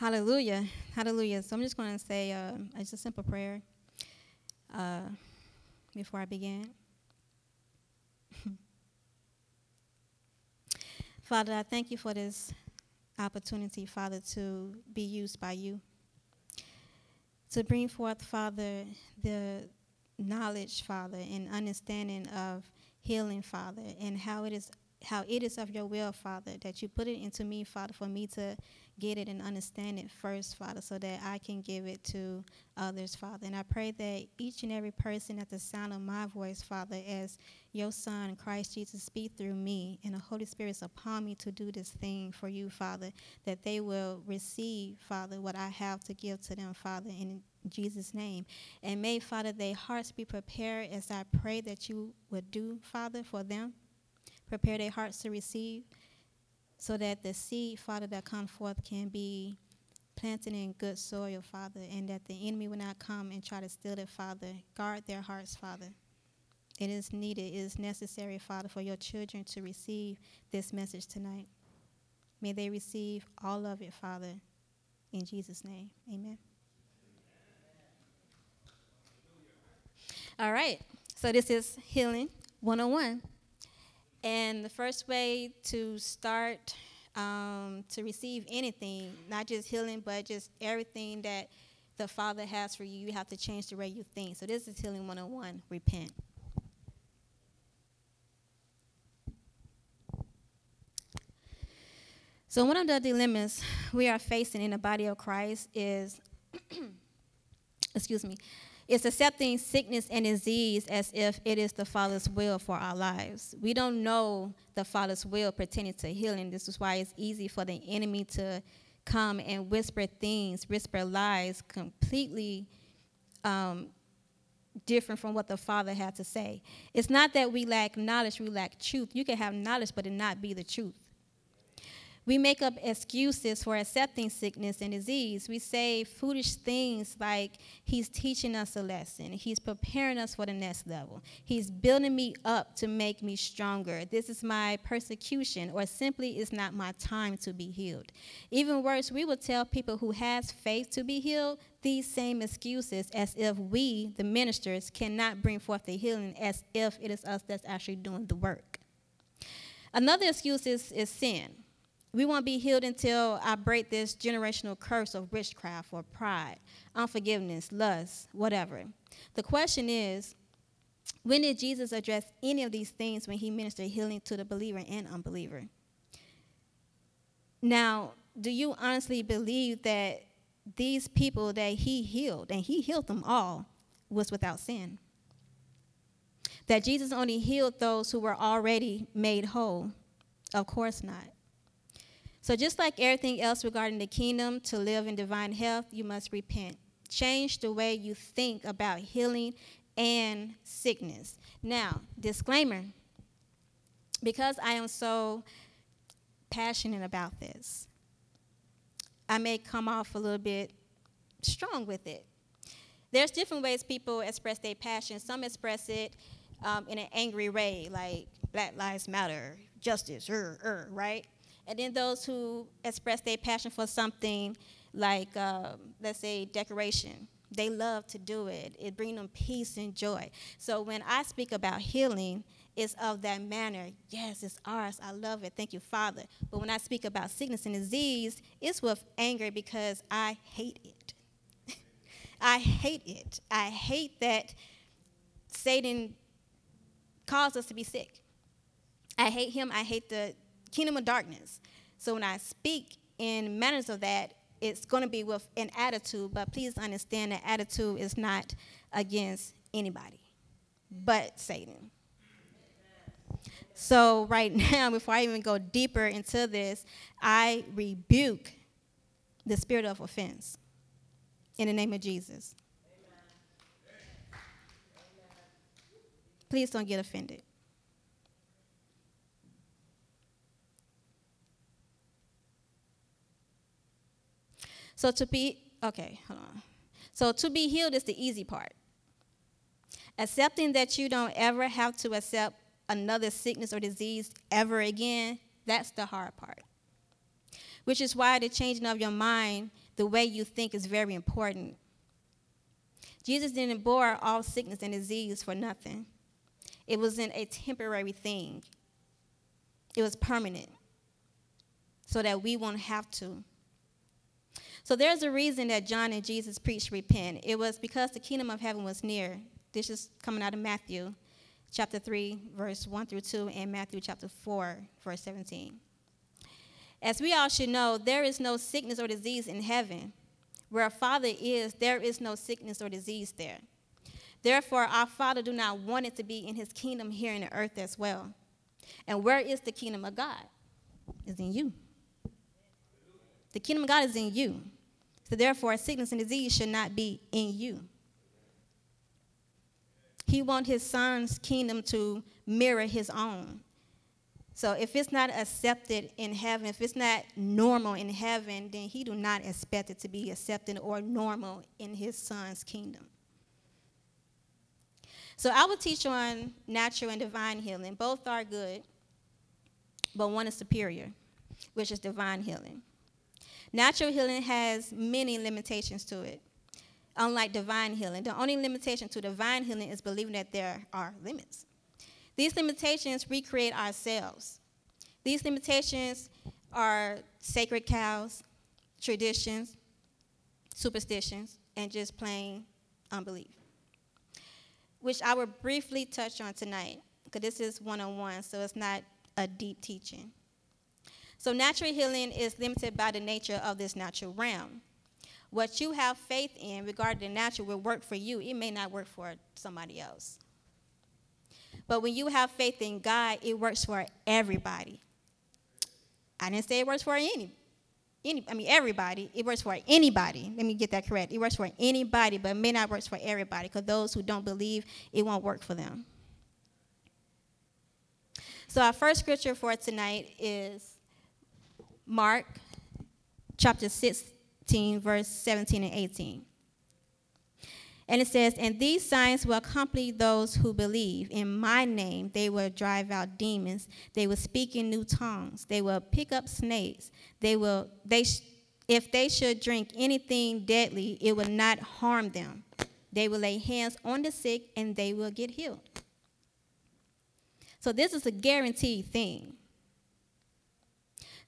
Hallelujah. Hallelujah. So I'm just going to say uh, it's a simple prayer uh, before I begin. Father, I thank you for this opportunity, Father, to be used by you. To bring forth, Father, the knowledge, Father, and understanding of healing, Father, and how it is how it is of your will, Father, that you put it into me, Father, for me to get it and understand it first, Father, so that I can give it to others, Father. And I pray that each and every person at the sound of my voice, Father, as your Son, Christ Jesus, speak through me, and the Holy Spirit is upon me to do this thing for you, Father, that they will receive, Father, what I have to give to them, Father, in Jesus' name. And may, Father, their hearts be prepared as I pray that you would do, Father, for them prepare their hearts to receive, so that the seed, Father, that come forth can be planted in good soil, Father, and that the enemy will not come and try to steal it, Father. Guard their hearts, Father. It is needed, it is necessary, Father, for your children to receive this message tonight. May they receive all of it, Father, in Jesus' name. Amen. All right, so this is Healing 101. And the first way to start um, to receive anything, not just healing, but just everything that the Father has for you, you have to change the way you think. So this is Healing 101 repent. So, one of the dilemmas we are facing in the body of Christ is, excuse me, it's accepting sickness and disease as if it is the Father's will for our lives. We don't know the Father's will pertaining to healing. This is why it's easy for the enemy to come and whisper things, whisper lies completely um, different from what the Father had to say. It's not that we lack knowledge, we lack truth. You can have knowledge, but it not be the truth. We make up excuses for accepting sickness and disease. We say foolish things like, He's teaching us a lesson. He's preparing us for the next level. He's building me up to make me stronger. This is my persecution, or simply, it's not my time to be healed. Even worse, we will tell people who has faith to be healed these same excuses as if we, the ministers, cannot bring forth the healing as if it is us that's actually doing the work. Another excuse is, is sin. We won't be healed until I break this generational curse of witchcraft or pride, unforgiveness, lust, whatever. The question is when did Jesus address any of these things when he ministered healing to the believer and unbeliever? Now, do you honestly believe that these people that he healed, and he healed them all, was without sin? That Jesus only healed those who were already made whole? Of course not. So, just like everything else regarding the kingdom, to live in divine health, you must repent. Change the way you think about healing and sickness. Now, disclaimer because I am so passionate about this, I may come off a little bit strong with it. There's different ways people express their passion. Some express it um, in an angry way, like Black Lives Matter, justice, er, er, right? And then those who express their passion for something like, um, let's say, decoration. They love to do it. It brings them peace and joy. So when I speak about healing, it's of that manner. Yes, it's ours. I love it. Thank you, Father. But when I speak about sickness and disease, it's with anger because I hate it. I hate it. I hate that Satan caused us to be sick. I hate him. I hate the kingdom of darkness. So when I speak in manners of that, it's going to be with an attitude, but please understand that attitude is not against anybody but Satan. So, right now, before I even go deeper into this, I rebuke the spirit of offense in the name of Jesus. Please don't get offended. So to be, okay, hold on. So to be healed is the easy part. Accepting that you don't ever have to accept another sickness or disease ever again, that's the hard part. Which is why the changing of your mind, the way you think is very important. Jesus didn't bore all sickness and disease for nothing. It wasn't a temporary thing, it was permanent so that we won't have to. So there's a reason that John and Jesus preached repent. It was because the kingdom of heaven was near. This is coming out of Matthew chapter 3, verse 1 through 2, and Matthew chapter 4, verse 17. As we all should know, there is no sickness or disease in heaven. Where our Father is, there is no sickness or disease there. Therefore, our Father do not want it to be in his kingdom here in the earth as well. And where is the kingdom of God? Is in you. The kingdom of God is in you. So therefore, sickness and disease should not be in you. He wants his son's kingdom to mirror his own. So if it's not accepted in heaven, if it's not normal in heaven, then he do not expect it to be accepted or normal in his son's kingdom. So I will teach on natural and divine healing. Both are good, but one is superior, which is divine healing. Natural healing has many limitations to it, unlike divine healing. The only limitation to divine healing is believing that there are limits. These limitations recreate ourselves. These limitations are sacred cows, traditions, superstitions, and just plain unbelief, which I will briefly touch on tonight, because this is one on one, so it's not a deep teaching. So, natural healing is limited by the nature of this natural realm. What you have faith in regarding the natural will work for you, it may not work for somebody else. But when you have faith in God, it works for everybody. I didn't say it works for any, any I mean everybody. It works for anybody. Let me get that correct. It works for anybody, but it may not work for everybody because those who don't believe, it won't work for them. So our first scripture for tonight is Mark chapter 16, verse 17 and 18. And it says, And these signs will accompany those who believe. In my name, they will drive out demons. They will speak in new tongues. They will pick up snakes. They will, they sh- if they should drink anything deadly, it will not harm them. They will lay hands on the sick and they will get healed. So, this is a guaranteed thing.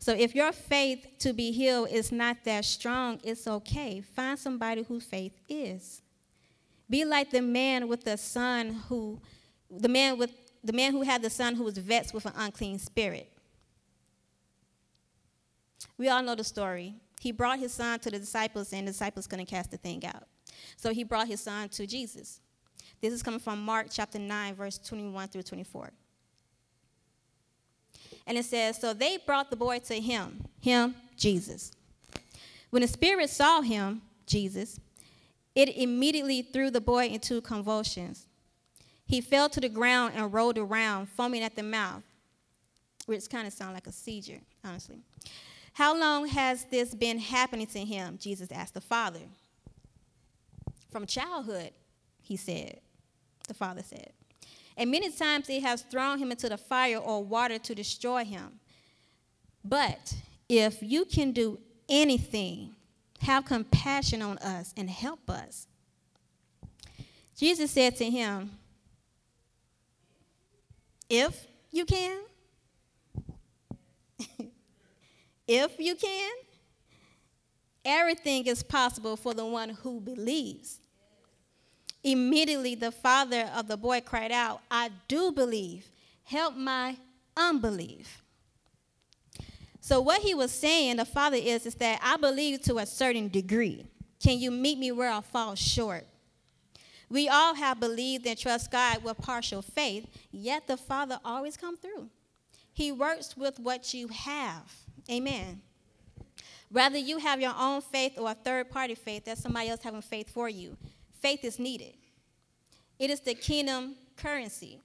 So if your faith to be healed is not that strong, it's okay. Find somebody whose faith is. Be like the man with the son who, the man with the man who had the son who was vexed with an unclean spirit. We all know the story. He brought his son to the disciples, and the disciples couldn't cast the thing out. So he brought his son to Jesus. This is coming from Mark chapter 9, verse 21 through 24. And it says, So they brought the boy to him, him, Jesus. When the spirit saw him, Jesus, it immediately threw the boy into convulsions. He fell to the ground and rolled around, foaming at the mouth, which kind of sounds like a seizure, honestly. How long has this been happening to him? Jesus asked the father. From childhood, he said, the father said. And many times it has thrown him into the fire or water to destroy him. But if you can do anything, have compassion on us and help us. Jesus said to him, If you can, if you can, everything is possible for the one who believes. Immediately, the father of the boy cried out, I do believe. Help my unbelief. So, what he was saying, the father is, is that I believe to a certain degree. Can you meet me where I fall short? We all have believed and trust God with partial faith, yet the Father always come through. He works with what you have. Amen. Whether you have your own faith or a third party faith, that's somebody else having faith for you faith is needed. It is the kingdom currency.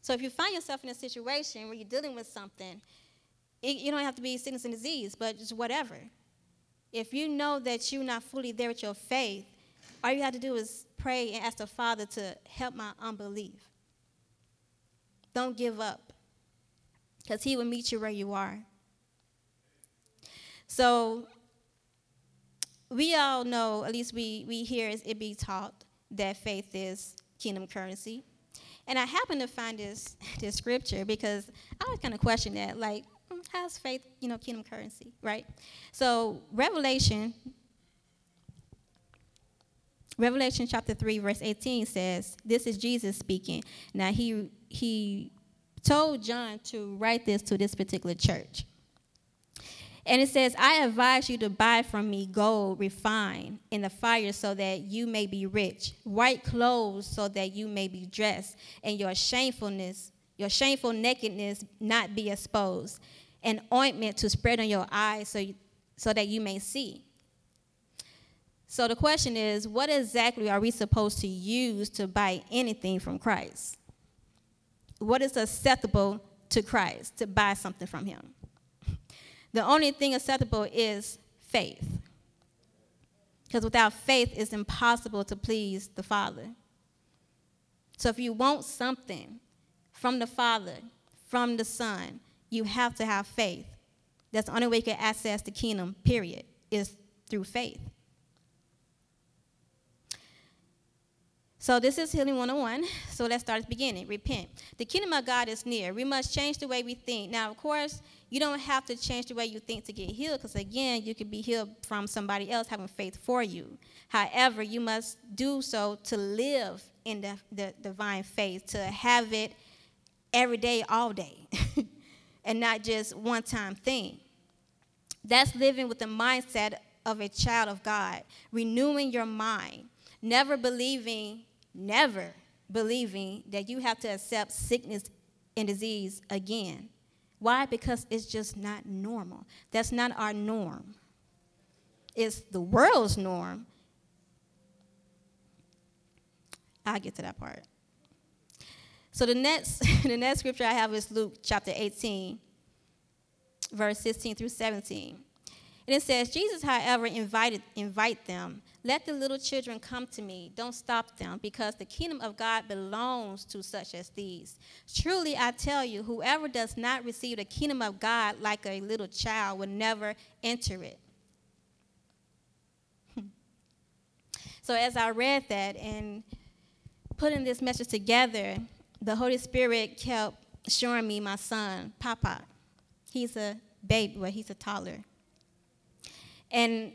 So if you find yourself in a situation where you're dealing with something, it, you don't have to be sickness and disease, but just whatever. If you know that you're not fully there with your faith, all you have to do is pray and ask the Father to help my unbelief. Don't give up, because He will meet you where you are. So, we all know, at least we, we hear it be taught that faith is kingdom currency. And I happened to find this, this scripture because I was kind of question that, like, hmm, how's faith, you know, kingdom currency, right? So Revelation, Revelation chapter 3, verse 18 says, This is Jesus speaking. Now he he told John to write this to this particular church. And it says, I advise you to buy from me gold refined in the fire so that you may be rich, white clothes so that you may be dressed, and your shamefulness, your shameful nakedness not be exposed, and ointment to spread on your eyes so, you, so that you may see. So the question is, what exactly are we supposed to use to buy anything from Christ? What is acceptable to Christ to buy something from him? The only thing acceptable is faith. Because without faith, it's impossible to please the Father. So if you want something from the Father, from the Son, you have to have faith. That's the only way you can access the kingdom, period, is through faith. So this is Healing 101. So let's start at the beginning. Repent. The kingdom of God is near. We must change the way we think. Now, of course, you don't have to change the way you think to get healed, because again, you could be healed from somebody else having faith for you. However, you must do so to live in the, the divine faith, to have it every day, all day, and not just one time thing. That's living with the mindset of a child of God, renewing your mind, never believing never believing that you have to accept sickness and disease again. Why? Because it's just not normal. That's not our norm. It's the world's norm. I'll get to that part. So the next, the next scripture I have is Luke chapter 18, verse 16 through 17. And it says, Jesus, however, invited invite them. Let the little children come to me. Don't stop them, because the kingdom of God belongs to such as these. Truly, I tell you, whoever does not receive the kingdom of God like a little child will never enter it. so, as I read that and putting this message together, the Holy Spirit kept showing me my son, Papa. He's a baby, well, he's a toddler. And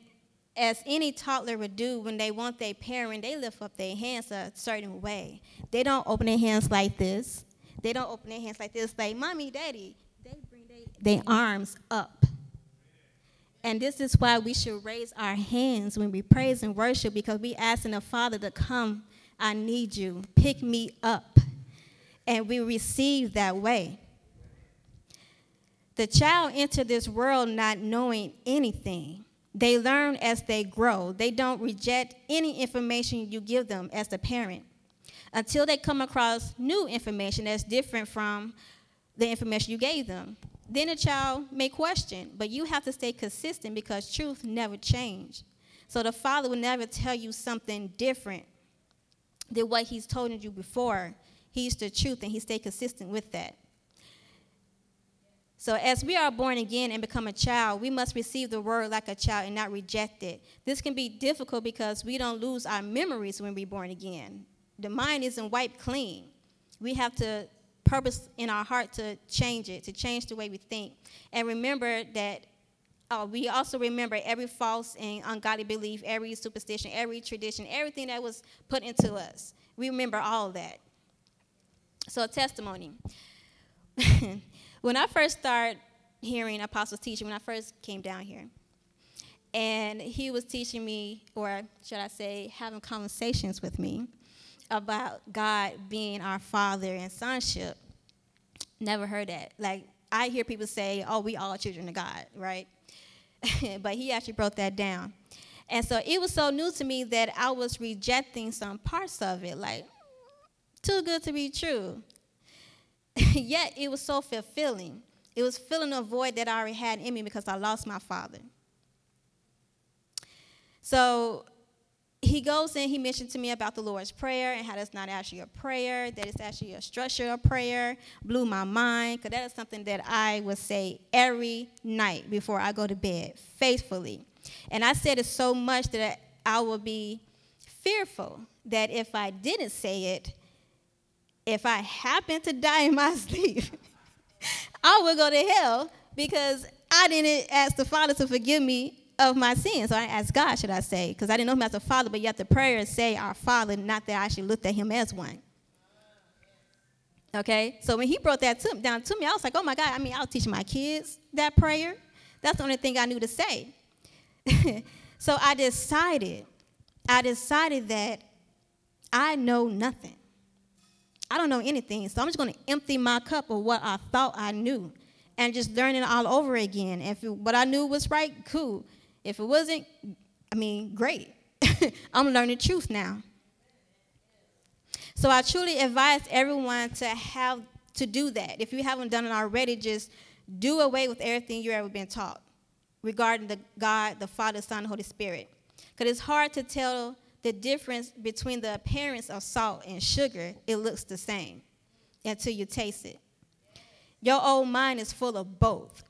as any toddler would do when they want their parent, they lift up their hands a certain way. They don't open their hands like this. They don't open their hands like this, like mommy, daddy. They bring their arms up. And this is why we should raise our hands when we praise and worship because we asking the Father to come. I need you. Pick me up. And we receive that way. The child entered this world not knowing anything. They learn as they grow. They don't reject any information you give them as the parent until they come across new information that's different from the information you gave them. Then a child may question, but you have to stay consistent because truth never changes. So the father will never tell you something different than what he's told you before. He's the truth and he stay consistent with that. So, as we are born again and become a child, we must receive the word like a child and not reject it. This can be difficult because we don't lose our memories when we're born again. The mind isn't wiped clean. We have to purpose in our heart to change it, to change the way we think. And remember that uh, we also remember every false and ungodly belief, every superstition, every tradition, everything that was put into us. We remember all that. So, testimony. When I first started hearing Apostle's teaching, when I first came down here, and he was teaching me, or should I say, having conversations with me about God being our Father and sonship. Never heard that. Like, I hear people say, oh, we all children of God, right? but he actually broke that down. And so it was so new to me that I was rejecting some parts of it, like, too good to be true. Yet it was so fulfilling. It was filling a void that I already had in me because I lost my father. So he goes and he mentioned to me about the Lord's Prayer and how that's not actually a prayer, that it's actually a structure of prayer. Blew my mind because that is something that I would say every night before I go to bed, faithfully. And I said it so much that I would be fearful that if I didn't say it, if I happened to die in my sleep, I would go to hell because I didn't ask the Father to forgive me of my sins. So I asked God, should I say, because I didn't know him as a father, but yet the prayer say our Father, not that I actually looked at him as one. Okay, so when he brought that to, down to me, I was like, oh my God, I mean, I'll teach my kids that prayer. That's the only thing I knew to say. so I decided, I decided that I know nothing. I don't know anything. So I'm just going to empty my cup of what I thought I knew and just learn it all over again. If it, what I knew was right, cool. If it wasn't, I mean, great. I'm learning truth now. So I truly advise everyone to have to do that. If you haven't done it already, just do away with everything you've ever been taught regarding the God, the Father, Son, Holy Spirit. Because it's hard to tell the difference between the appearance of salt and sugar. It looks the same until you taste it. Your old mind is full of both,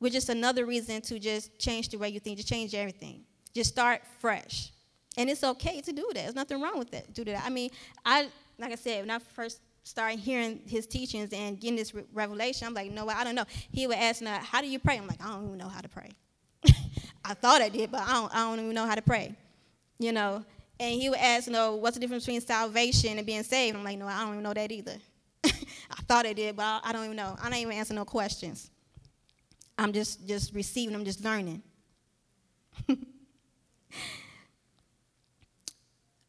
which is another reason to just change the way you think, to change everything. Just start fresh. And it's okay to do that. There's nothing wrong with that. Do that. I mean, I like I said, when I first started hearing his teachings and getting this re- revelation, I'm like, no, I don't know. He would ask me, how do you pray? I'm like, I don't even know how to pray. I thought I did, but I don't, I don't even know how to pray. You know, and he would ask, you know, what's the difference between salvation and being saved? I'm like, no, I don't even know that either. I thought I did, but I don't even know. I don't even answer no questions. I'm just just receiving. I'm just learning.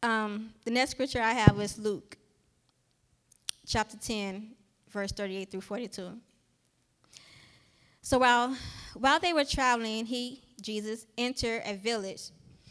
um, the next scripture I have is Luke chapter 10, verse 38 through 42. So while, while they were traveling, he, Jesus, entered a village,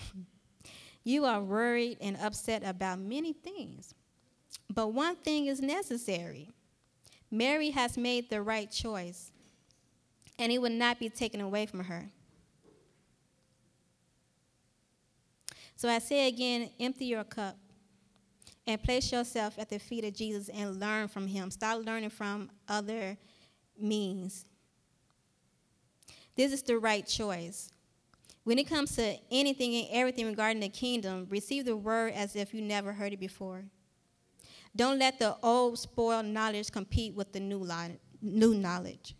you are worried and upset about many things, but one thing is necessary. Mary has made the right choice, and it will not be taken away from her. So I say again empty your cup and place yourself at the feet of Jesus and learn from him. Stop learning from other means. This is the right choice. When it comes to anything and everything regarding the kingdom, receive the word as if you never heard it before. Don't let the old spoiled knowledge compete with the new, new knowledge.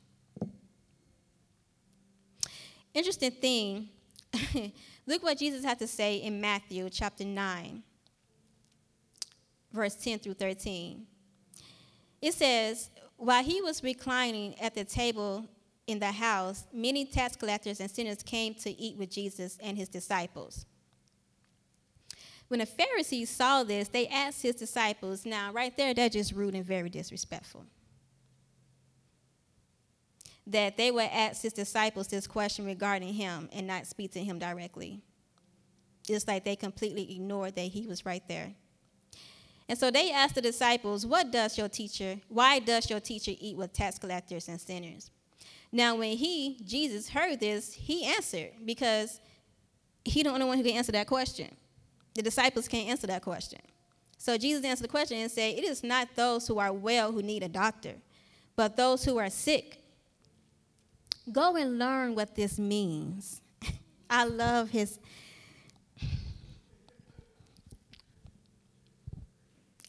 Interesting thing Look what Jesus had to say in Matthew chapter 9, verse 10 through 13. It says, While he was reclining at the table in the house, many tax collectors and sinners came to eat with Jesus and his disciples. When the Pharisees saw this, they asked his disciples, now, right there, they're just rude and very disrespectful that they would ask his disciples this question regarding him and not speak to him directly. Just like they completely ignored that he was right there. And so they asked the disciples, What does your teacher, why does your teacher eat with tax collectors and sinners? Now, when he, Jesus, heard this, he answered because he the only one who can answer that question. The disciples can't answer that question. So Jesus answered the question and said, It is not those who are well who need a doctor, but those who are sick. Go and learn what this means. I love his.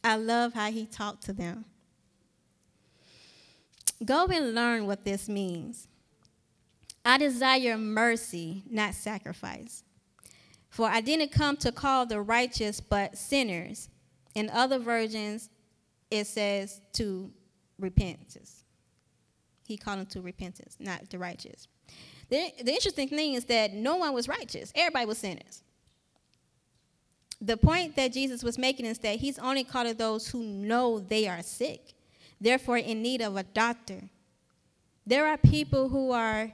I love how he talked to them. Go and learn what this means. I desire mercy, not sacrifice. For I didn't come to call the righteous, but sinners. In other versions, it says to repentance. He called them to repentance, not the righteous. The, the interesting thing is that no one was righteous, everybody was sinners. The point that Jesus was making is that he's only called those who know they are sick, therefore in need of a doctor. There are people who are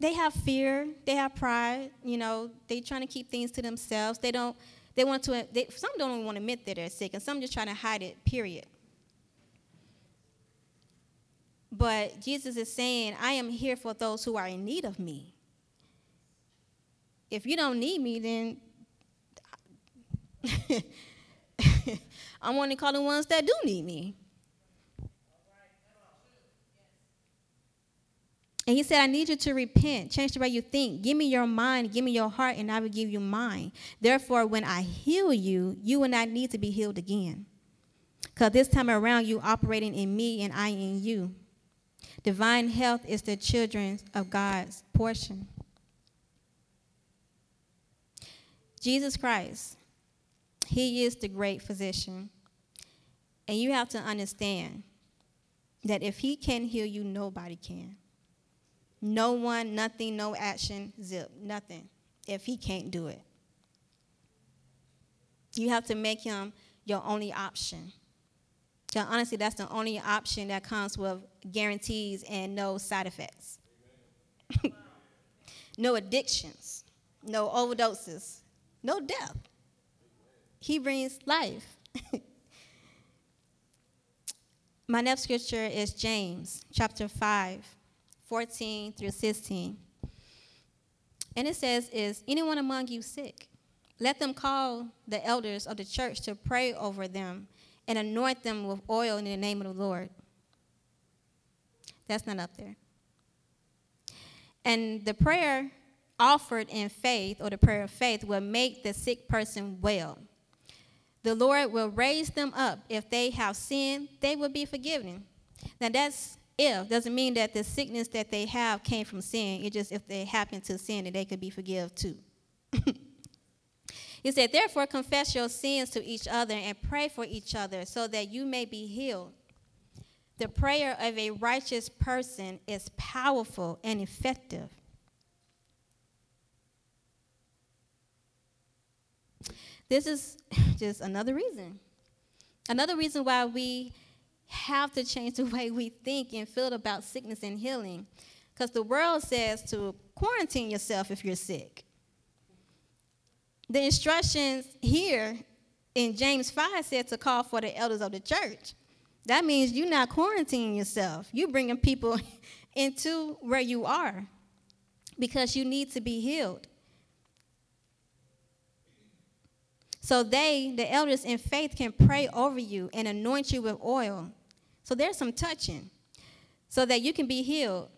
they have fear, they have pride, you know, they trying to keep things to themselves. They don't, they want to, they, some don't even want to admit that they're sick, and some just trying to hide it, period. But Jesus is saying, I am here for those who are in need of me. If you don't need me, then I'm only calling ones that do need me. And he said, I need you to repent, change the way you think. Give me your mind, give me your heart, and I will give you mine. Therefore, when I heal you, you will not need to be healed again. Because this time around, you operating in me and I in you. Divine health is the children of God's portion. Jesus Christ, He is the great physician. And you have to understand that if He can heal you, nobody can. No one, nothing, no action, zip, nothing, if He can't do it. You have to make Him your only option. Because honestly, that's the only option that comes with guarantees and no side effects. no addictions, no overdoses, no death. He brings life. My next scripture is James chapter 5, 14 through 16. And it says, Is anyone among you sick? Let them call the elders of the church to pray over them and anoint them with oil in the name of the Lord. That's not up there. And the prayer offered in faith, or the prayer of faith, will make the sick person well. The Lord will raise them up. If they have sinned, they will be forgiven. Now, that's if. Doesn't mean that the sickness that they have came from sin. It just if they happen to sin, that they could be forgiven too. he said, Therefore, confess your sins to each other and pray for each other so that you may be healed. The prayer of a righteous person is powerful and effective. This is just another reason. Another reason why we have to change the way we think and feel about sickness and healing. Because the world says to quarantine yourself if you're sick. The instructions here in James 5 said to call for the elders of the church. That means you're not quarantining yourself. You're bringing people into where you are because you need to be healed. So they, the elders in faith, can pray over you and anoint you with oil. So there's some touching so that you can be healed.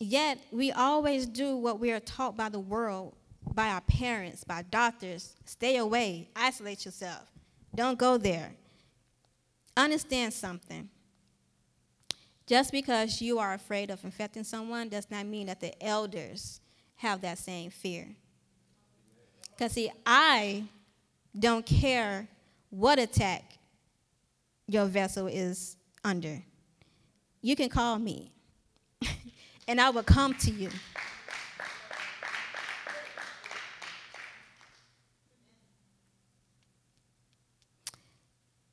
Yet we always do what we are taught by the world, by our parents, by doctors. Stay away, isolate yourself. Don't go there. Understand something. Just because you are afraid of infecting someone does not mean that the elders have that same fear. Because, see, I don't care what attack your vessel is under. You can call me, and I will come to you.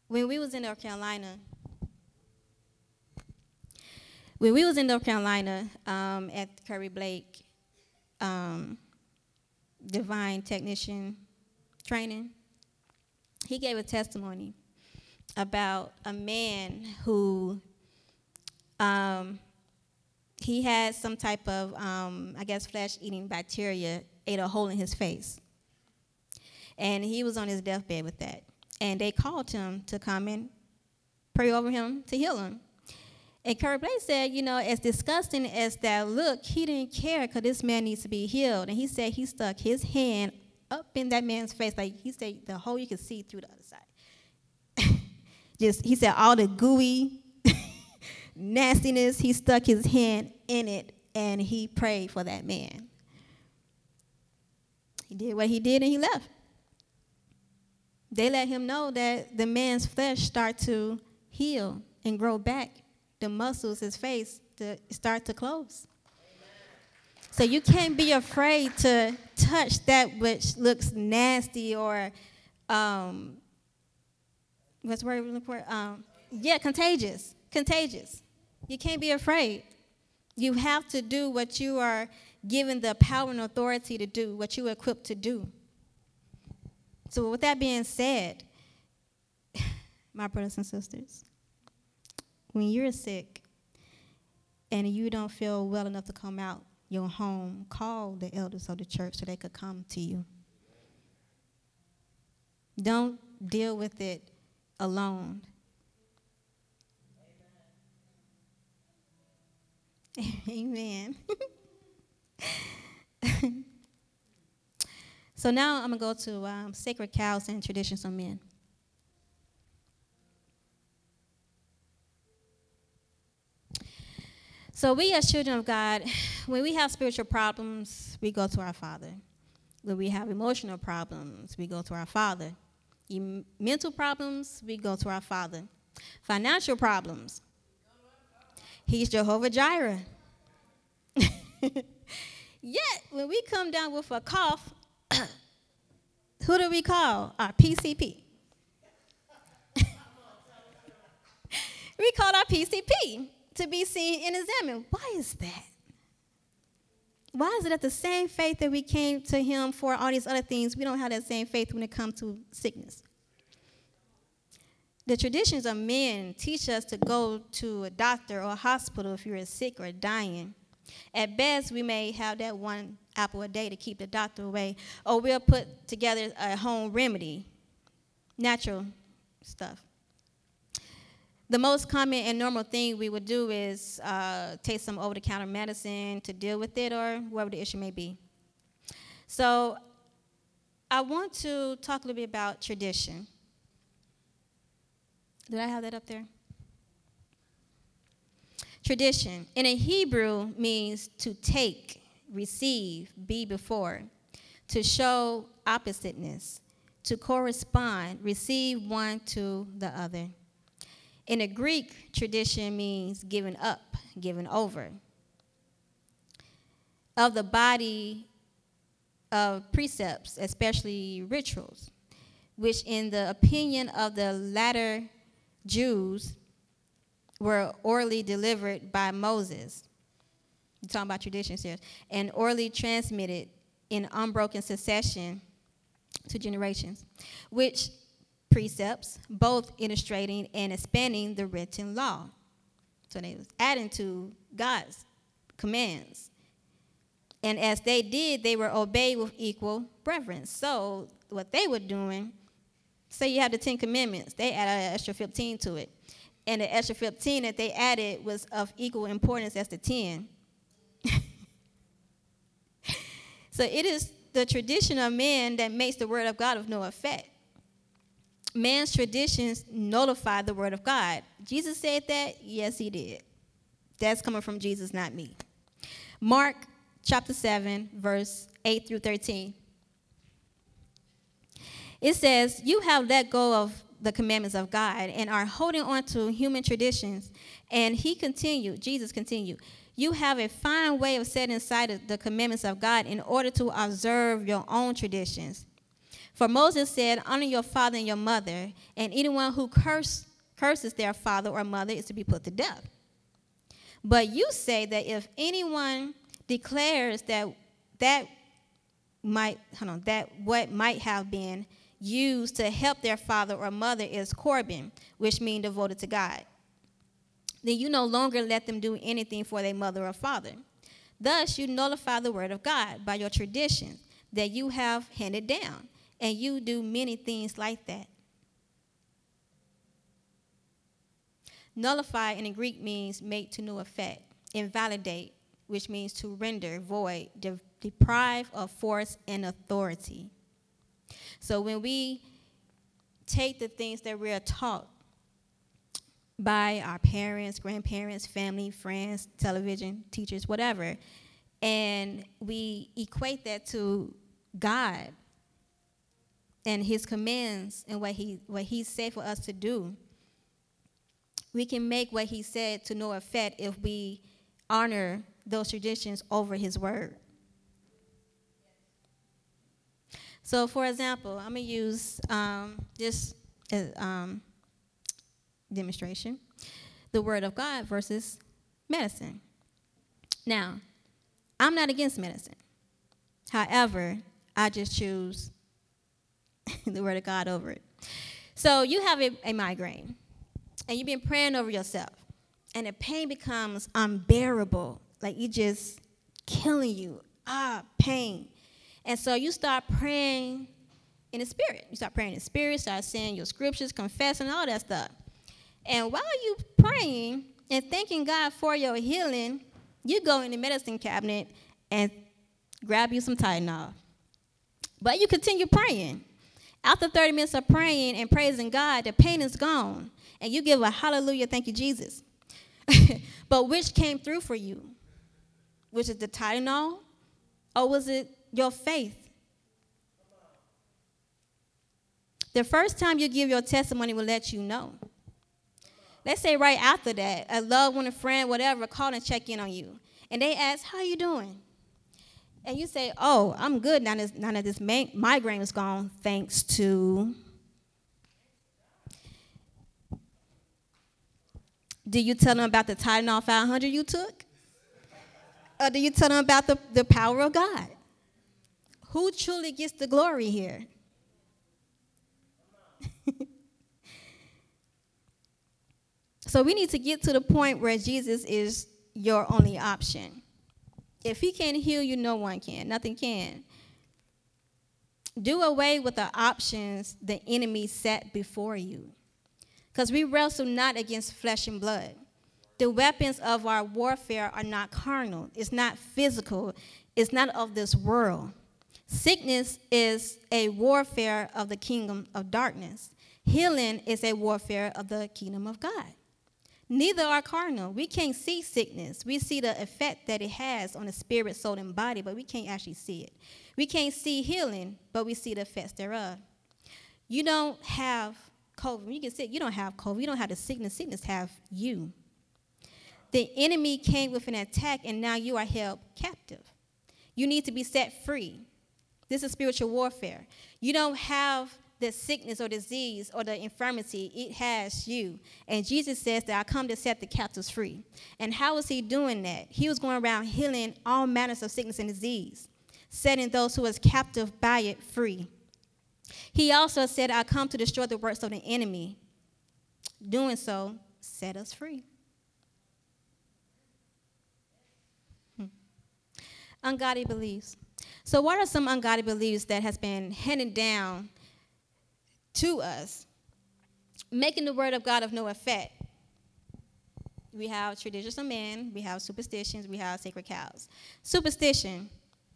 When we was in North Carolina, when we was in North Carolina um, at Curry Blake, um, divine technician training, he gave a testimony about a man who um, he had some type of, um, I guess, flesh eating bacteria ate a hole in his face. And he was on his deathbed with that. And they called him to come and pray over him to heal him. And Curry Blake said, you know, as disgusting as that look, he didn't care because this man needs to be healed. And he said he stuck his hand up in that man's face, like he said, the hole you could see through the other side. Just, he said, all the gooey nastiness, he stuck his hand in it and he prayed for that man. He did what he did and he left. They let him know that the man's flesh start to heal and grow back the muscles, his face, to start to close. So you can't be afraid to touch that which looks nasty or, um, what's the word for? Um, yeah, contagious. Contagious. You can't be afraid You have to do what you are given the power and authority to do, what you are equipped to do. So, with that being said, my brothers and sisters, when you're sick and you don't feel well enough to come out your home, call the elders of the church so they could come to you. Don't deal with it alone. Amen. so now I'm going to go to um, sacred cows and traditions of men. So, we as children of God, when we have spiritual problems, we go to our Father. When we have emotional problems, we go to our Father. mental problems, we go to our Father. Financial problems, He's Jehovah Jireh. Yet, when we come down with a cough, who do we call? Our PCP. we call our PCP to be seen and examined. Why is that? Why is it that the same faith that we came to Him for all these other things, we don't have that same faith when it comes to sickness? The traditions of men teach us to go to a doctor or a hospital if you're sick or dying. At best, we may have that one apple a day to keep the doctor away, or we'll put together a home remedy, natural stuff. The most common and normal thing we would do is uh, take some over the counter medicine to deal with it or whatever the issue may be. So, I want to talk a little bit about tradition. Did I have that up there? Tradition in a Hebrew means to take, receive, be before, to show oppositeness, to correspond, receive one to the other. In a Greek, tradition means given up, given over. Of the body of precepts, especially rituals, which, in the opinion of the latter Jews, were orally delivered by Moses. You're talking about traditions here, and orally transmitted in unbroken succession to generations, which precepts, both illustrating and expanding the written law. So they was adding to God's commands. And as they did, they were obeyed with equal reverence. So what they were doing, say you have the Ten Commandments, they added an extra 15 to it. And the extra 15 that they added was of equal importance as the 10. so it is the tradition of man that makes the word of God of no effect man's traditions nullify the word of God. Jesus said that? Yes, he did. That's coming from Jesus, not me. Mark chapter 7, verse 8 through 13. It says, You have let go of the commandments of God and are holding on to human traditions. And he continued, Jesus continued, You have a fine way of setting aside the commandments of God in order to observe your own traditions. For Moses said, Honor your father and your mother, and anyone who curse, curses their father or mother is to be put to death. But you say that if anyone declares that that might, hold on, that what might have been used to help their father or mother is Corban, which means devoted to God. Then you no longer let them do anything for their mother or father. Thus, you nullify the word of God by your tradition that you have handed down and you do many things like that. Nullify in the Greek means make to no effect, invalidate, which means to render void, de- deprive of force and authority. So when we take the things that we are taught by our parents, grandparents, family, friends, television, teachers, whatever, and we equate that to God and his commands and what he what he said for us to do we can make what he said to no effect if we honor those traditions over his word so for example i'm to use um, this uh, um, demonstration the word of god versus medicine Now, I'm not against medicine. However, I just choose the word of God over it. So you have a, a migraine, and you've been praying over yourself, and the pain becomes unbearable. Like you just killing you. Ah, pain. And so you start praying in the spirit. You start praying in the spirit, start saying your scriptures, confessing, all that stuff. And while you praying and thanking God for your healing, you go in the medicine cabinet and grab you some Tylenol. But you continue praying. After 30 minutes of praying and praising God, the pain is gone. And you give a hallelujah, thank you, Jesus. but which came through for you? Was it the Tylenol? Or was it your faith? The first time you give your testimony will let you know. Let's say right after that, a loved one, a friend, whatever, call and check in on you. And they ask, how you doing? And you say, oh, I'm good now, this, now that this migraine is gone, thanks to. Do you tell them about the Tylenol 500 you took? Or do you tell them about the, the power of God? Who truly gets the glory here? so we need to get to the point where Jesus is your only option. If he can't heal you, no one can. Nothing can. Do away with the options the enemy set before you. Because we wrestle not against flesh and blood. The weapons of our warfare are not carnal, it's not physical, it's not of this world. Sickness is a warfare of the kingdom of darkness. Healing is a warfare of the kingdom of God. Neither are carnal. We can't see sickness. We see the effect that it has on the spirit, soul, and body, but we can't actually see it. We can't see healing, but we see the effects thereof. You don't have COVID. You get sick, you don't have COVID. You don't have the sickness. Sickness have you. The enemy came with an attack, and now you are held captive. You need to be set free. This is spiritual warfare. You don't have the sickness or disease or the infirmity, it has you. And Jesus says that I come to set the captives free. And how was he doing that? He was going around healing all manners of sickness and disease, setting those who was captive by it free. He also said, I come to destroy the works of the enemy. Doing so, set us free. Hmm. Ungodly beliefs. So, what are some ungodly beliefs that has been handed down to us, making the word of God of no effect. We have traditions of men, we have superstitions, we have sacred cows. Superstition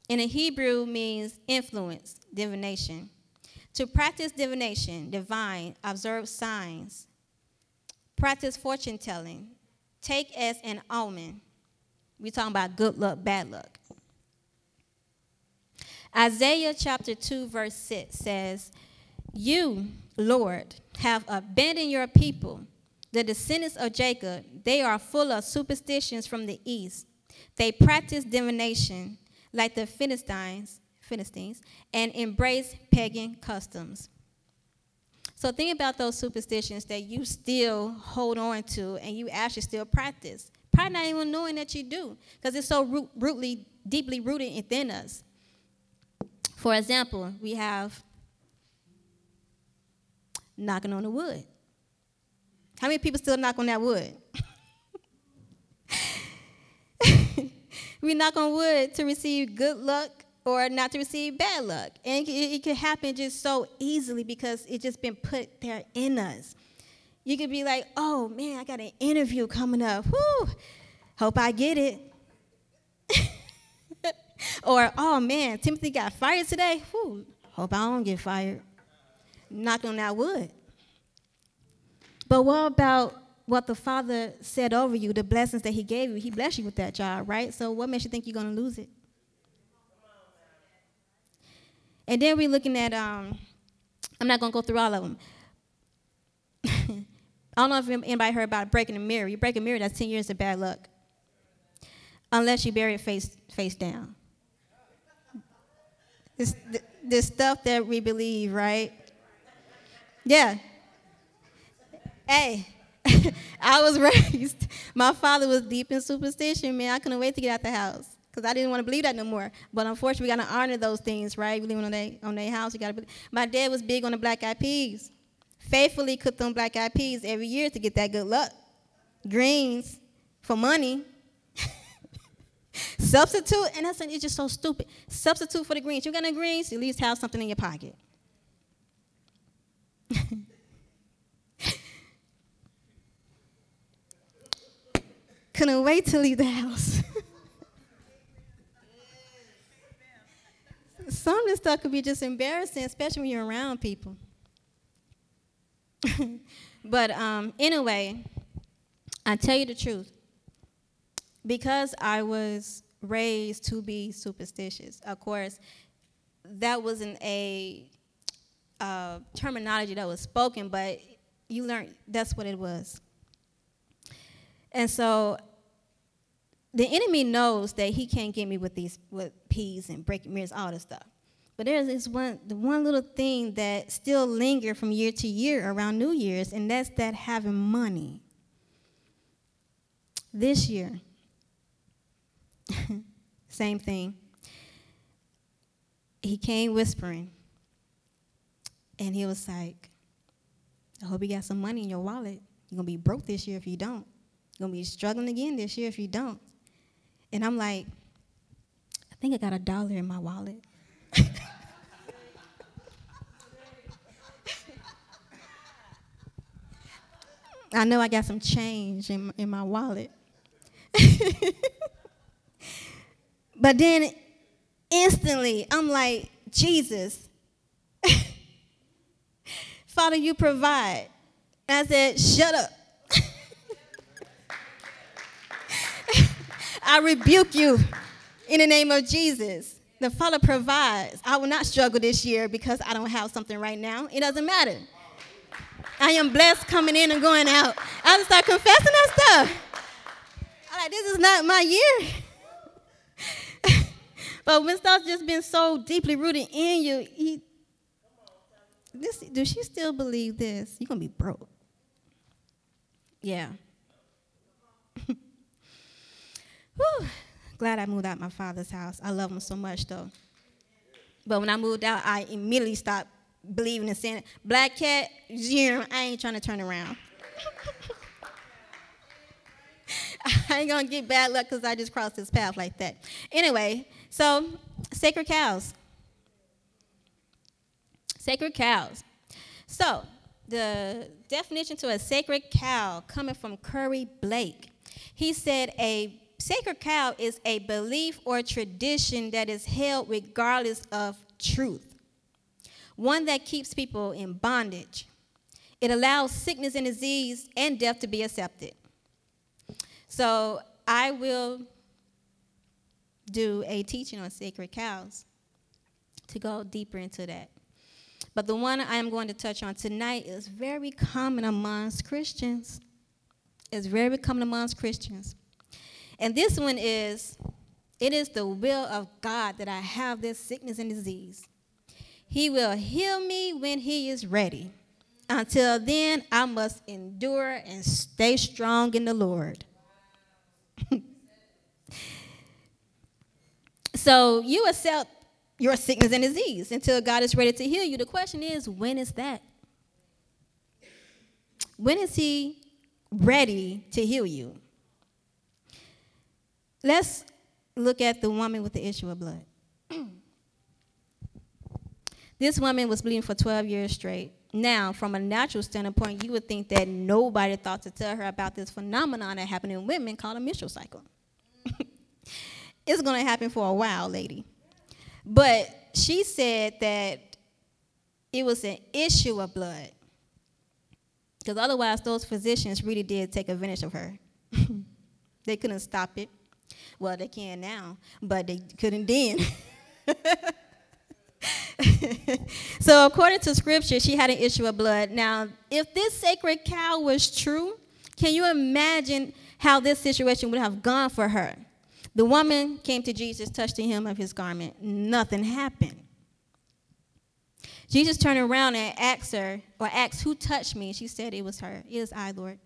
in the Hebrew means influence, divination. To practice divination, divine, observe signs, practice fortune telling, take as an omen. We're talking about good luck, bad luck. Isaiah chapter 2, verse 6 says, you, Lord, have abandoned your people. The descendants of Jacob, they are full of superstitions from the east. They practice divination like the Philistines, Philistines and embrace pagan customs. So think about those superstitions that you still hold on to and you actually still practice. Probably not even knowing that you do, because it's so root, rootly, deeply rooted within us. For example, we have knocking on the wood. How many people still knock on that wood? we knock on wood to receive good luck or not to receive bad luck. And it, it can happen just so easily because it's just been put there in us. You could be like, oh man, I got an interview coming up. Whew, hope I get it. or, oh man, Timothy got fired today. Whew, hope I don't get fired knock on that wood. But what about what the Father said over you, the blessings that He gave you? He blessed you with that job, right? So what makes you think you're going to lose it? And then we're looking at, um, I'm not going to go through all of them. I don't know if anybody heard about breaking a mirror. You break a mirror, that's 10 years of bad luck. Unless you bury it face, face down. This, this stuff that we believe, right? Yeah. Hey. I was raised. My father was deep in superstition, man. I couldn't wait to get out the house because I didn't want to believe that no more. But unfortunately, we got to honor those things, right? We live on their on their house. You got to. My dad was big on the black eyed peas. Faithfully cooked them black eyed peas every year to get that good luck. Greens for money. Substitute, and that's it's just so stupid. Substitute for the greens. You got no greens, you at least have something in your pocket. Couldn't wait to leave the house. Some of this stuff could be just embarrassing, especially when you're around people. but um, anyway, I tell you the truth. Because I was raised to be superstitious, of course, that wasn't a uh, terminology that was spoken, but you learned that's what it was. And so the enemy knows that he can't get me with these with peas and breaking mirrors, all this stuff. But there's this one the one little thing that still linger from year to year around New Year's, and that's that having money. This year, same thing. He came whispering, and he was like, I hope you got some money in your wallet. You're gonna be broke this year if you don't. You're gonna be struggling again this year if you don't. And I'm like, I think I got a dollar in my wallet. I know I got some change in, in my wallet. but then instantly, I'm like, Jesus, Father, you provide. I said, shut up. I rebuke you in the name of Jesus. The Father provides. I will not struggle this year because I don't have something right now. It doesn't matter. I am blessed coming in and going out. I just start confessing that stuff. I'm like, this is not my year. but when stuff's just been so deeply rooted in you, he, this, does she still believe this? You're going to be broke. Yeah. Whew. Glad I moved out my father's house. I love him so much, though. But when I moved out, I immediately stopped believing in sin. Black cat, yeah, I ain't trying to turn around. I ain't gonna get bad luck because I just crossed this path like that. Anyway, so sacred cows. Sacred cows. So the definition to a sacred cow coming from Curry Blake. He said a sacred cow is a belief or tradition that is held regardless of truth, one that keeps people in bondage. It allows sickness and disease and death to be accepted. So I will do a teaching on sacred cows to go deeper into that. But the one I am going to touch on tonight is very common amongst Christians. It's very common amongst Christians. And this one is it is the will of God that I have this sickness and disease. He will heal me when He is ready. Until then, I must endure and stay strong in the Lord. so you accept your sickness and disease until God is ready to heal you. The question is, when is that? When is He ready to heal you? Let's look at the woman with the issue of blood. this woman was bleeding for 12 years straight. Now, from a natural standpoint, you would think that nobody thought to tell her about this phenomenon that happened in women called a menstrual cycle. it's going to happen for a while, lady. But she said that it was an issue of blood. Because otherwise, those physicians really did take advantage of her. they couldn't stop it. Well, they can now, but they couldn't then. so, according to scripture, she had an issue of blood. Now, if this sacred cow was true, can you imagine how this situation would have gone for her? The woman came to Jesus, touched the hem of his garment. Nothing happened. Jesus turned around and asked her, or asked, Who touched me? She said, It was her. It was I, Lord.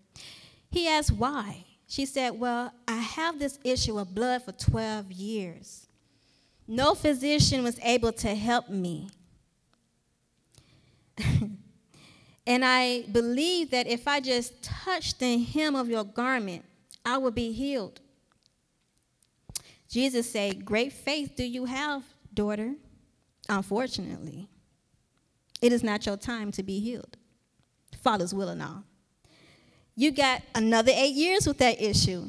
He asked, Why? She said, Well, I have this issue of blood for 12 years. No physician was able to help me. and I believe that if I just touched the hem of your garment, I would be healed. Jesus said, Great faith do you have, daughter. Unfortunately, it is not your time to be healed. Father's will and all. You got another eight years with that issue.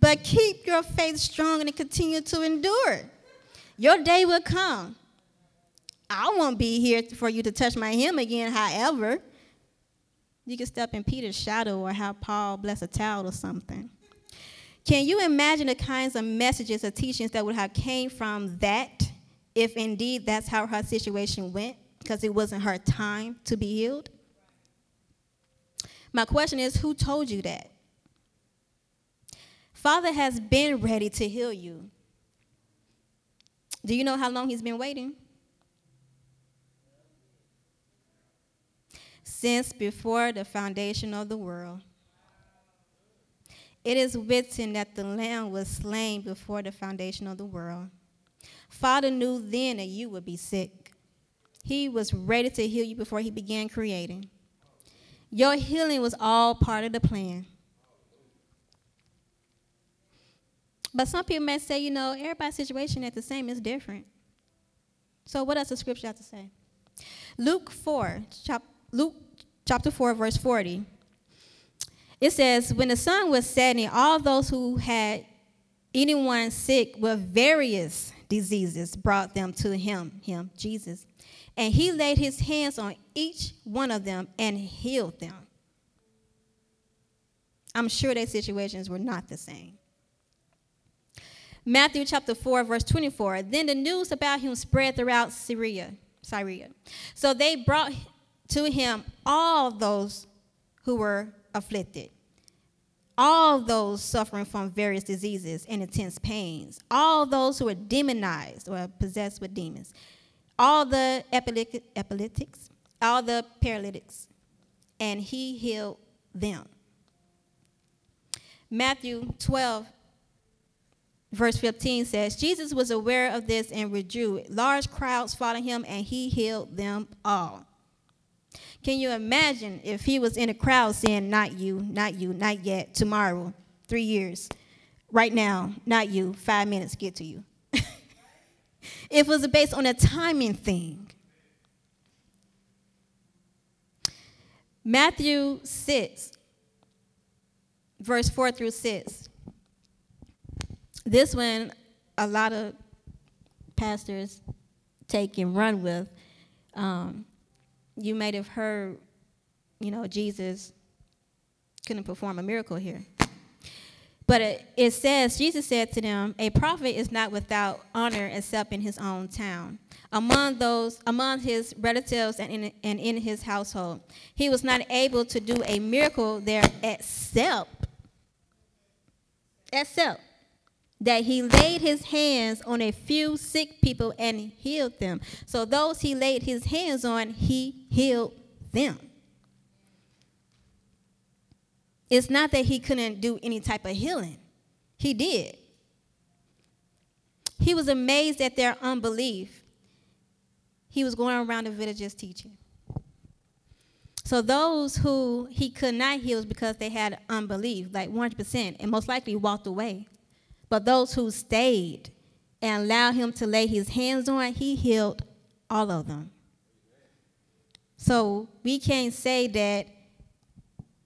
But keep your faith strong and continue to endure. Your day will come. I won't be here for you to touch my hem again, however. You can step in Peter's shadow or have Paul bless a towel or something. Can you imagine the kinds of messages or teachings that would have came from that if indeed that's how her situation went because it wasn't her time to be healed? My question is who told you that? Father has been ready to heal you. Do you know how long he's been waiting? Since before the foundation of the world. It is written that the Lamb was slain before the foundation of the world. Father knew then that you would be sick. He was ready to heal you before he began creating. Your healing was all part of the plan. But some people may say, you know, everybody's situation at the same is different. So what does the scripture have to say? Luke 4, chap- Luke chapter 4, verse 40. It says, When the sun was setting, all those who had anyone sick with various diseases brought them to him, him, Jesus and he laid his hands on each one of them and healed them. I'm sure their situations were not the same. Matthew chapter 4, verse 24. Then the news about him spread throughout Syria. Syria. So they brought to him all those who were afflicted, all those suffering from various diseases and intense pains, all those who were demonized or possessed with demons all the epileptics, all the paralytics, and he healed them. Matthew 12, verse 15 says, Jesus was aware of this and withdrew. Large crowds followed him, and he healed them all. Can you imagine if he was in a crowd saying, Not you, not you, not yet, tomorrow, three years, right now, not you, five minutes, get to you? It was based on a timing thing. Matthew 6, verse 4 through 6. This one, a lot of pastors take and run with. Um, you might have heard, you know, Jesus couldn't perform a miracle here. But it, it, says, Jesus said to them, A prophet is not without honor except in his own town, among those, among his relatives and in, and in his household. He was not able to do a miracle there except, except that he laid his hands on a few sick people and healed them. So those he laid his hands on, he healed them. It's not that he couldn't do any type of healing, he did. He was amazed at their unbelief. He was going around the villages teaching. So those who he could not heal was because they had unbelief, like 100%, and most likely walked away. But those who stayed and allowed him to lay his hands on, he healed all of them. So we can't say that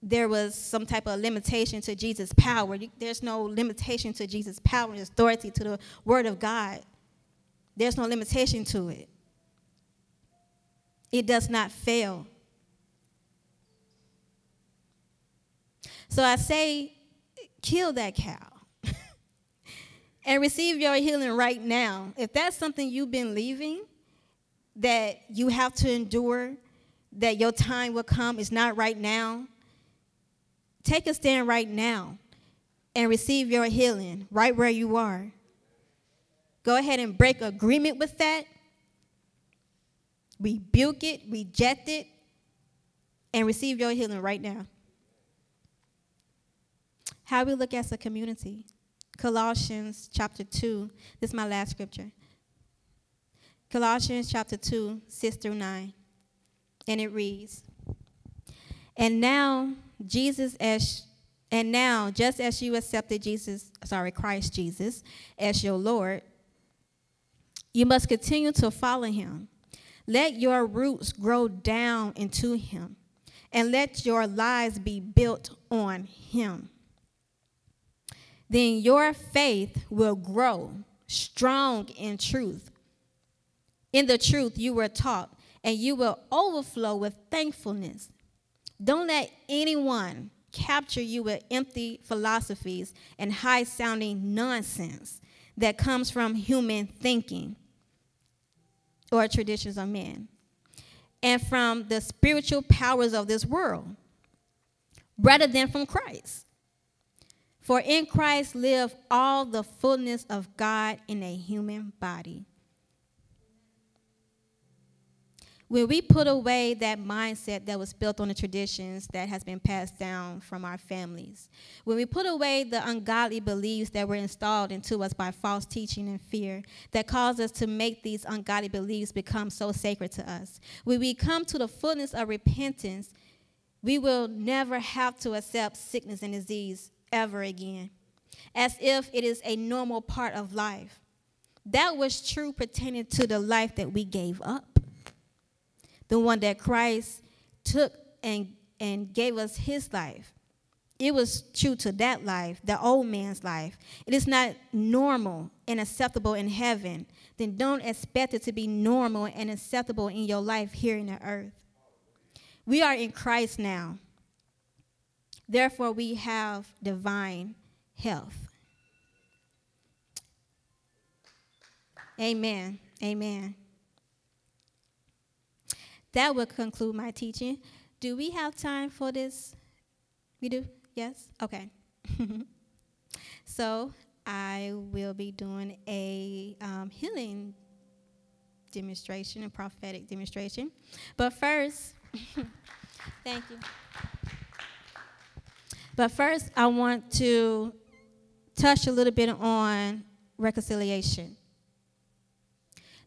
there was some type of limitation to Jesus' power. There's no limitation to Jesus' power and authority to the Word of God. There's no limitation to it. It does not fail. So I say, kill that cow and receive your healing right now. If that's something you've been leaving, that you have to endure, that your time will come, it's not right now Take a stand right now and receive your healing right where you are. Go ahead and break agreement with that. Rebuke it, reject it, and receive your healing right now. how we look as a community. Colossians chapter 2, this is my last scripture. Colossians chapter 2, 6 through 9. And it reads, And now, Jesus as and now, just as you accepted Jesus, sorry, Christ Jesus as your Lord, you must continue to follow him. Let your roots grow down into him, and let your lives be built on him. Then your faith will grow strong in truth. In the truth you were taught, and you will overflow with thankfulness. Don't let anyone capture you with empty philosophies and high sounding nonsense that comes from human thinking or traditions of men and from the spiritual powers of this world rather than from Christ. For in Christ live all the fullness of God in a human body. when we put away that mindset that was built on the traditions that has been passed down from our families, when we put away the ungodly beliefs that were installed into us by false teaching and fear that caused us to make these ungodly beliefs become so sacred to us, when we come to the fullness of repentance, we will never have to accept sickness and disease ever again, as if it is a normal part of life. That was true pertaining to the life that we gave up the one that Christ took and, and gave us his life. It was true to that life, the old man's life. It is not normal and acceptable in heaven. Then don't expect it to be normal and acceptable in your life here in the earth. We are in Christ now. Therefore, we have divine health. Amen. Amen that will conclude my teaching. Do we have time for this? We do? Yes? Okay. so I will be doing a um, healing demonstration, a prophetic demonstration. But first, thank you. But first, I want to touch a little bit on reconciliation.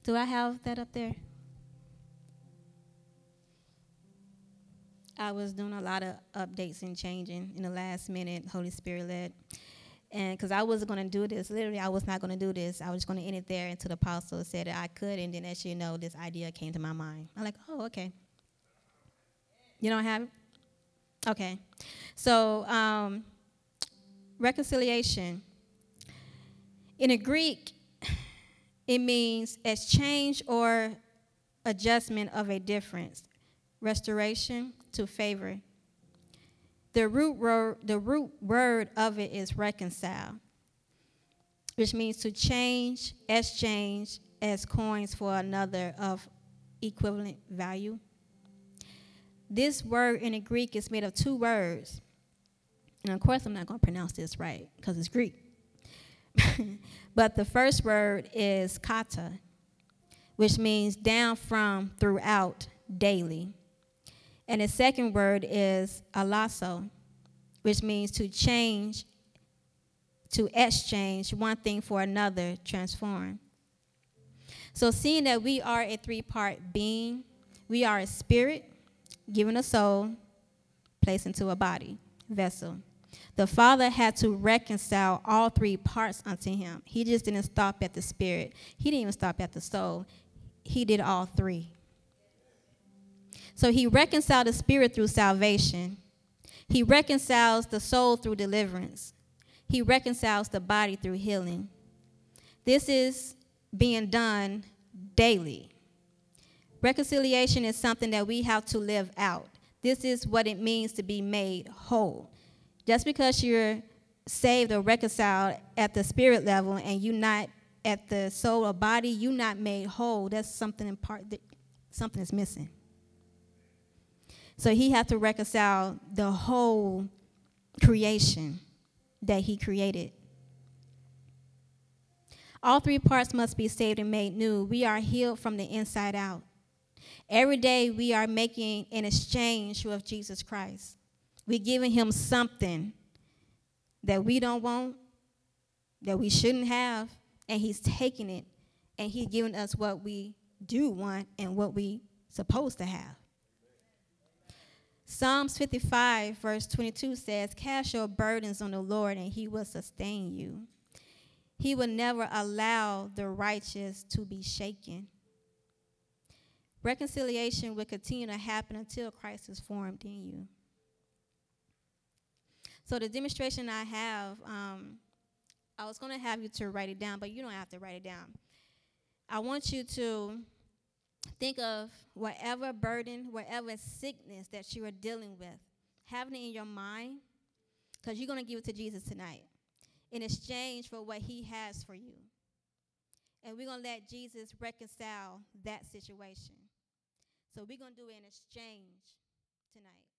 Do I have that up there? I was doing a lot of updates and changing in the last minute, Holy Spirit led. And because I wasn't going to do this, literally, I was not going to do this. I was going to end it there until the apostle said that I could. And then, as you know, this idea came to my mind. I'm like, oh, okay. You don't have it? Okay. So, um, reconciliation. In a Greek, it means exchange or adjustment of a difference, restoration, to favor. The root word, the root word of it is reconcile, which means to change, exchange as coins for another of equivalent value. This word in the Greek is made of two words. And of course, I'm not going to pronounce this right because it's Greek. but the first word is kata, which means down from, throughout, daily. And the second word is alasso, which means to change, to exchange one thing for another, transform. So, seeing that we are a three part being, we are a spirit, given a soul, placed into a body, vessel. The Father had to reconcile all three parts unto him. He just didn't stop at the spirit, He didn't even stop at the soul. He did all three. So he reconciled the spirit through salvation. He reconciles the soul through deliverance. He reconciles the body through healing. This is being done daily. Reconciliation is something that we have to live out. This is what it means to be made whole. Just because you're saved or reconciled at the spirit level and you're not at the soul or body, you're not made whole. That's something in part that something is missing. So he had to reconcile the whole creation that he created. All three parts must be saved and made new. We are healed from the inside out. Every day we are making an exchange with Jesus Christ. We're giving him something that we don't want, that we shouldn't have, and He's taking it and He's giving us what we do want and what we supposed to have. Psalms 55, verse 22 says, Cast your burdens on the Lord, and he will sustain you. He will never allow the righteous to be shaken. Reconciliation will continue to happen until Christ is formed in you. So, the demonstration I have, um, I was going to have you to write it down, but you don't have to write it down. I want you to think of whatever burden, whatever sickness that you are dealing with, having it in your mind, because you're going to give it to Jesus tonight in exchange for what he has for you. And we're going to let Jesus reconcile that situation. So we're going to do an exchange tonight.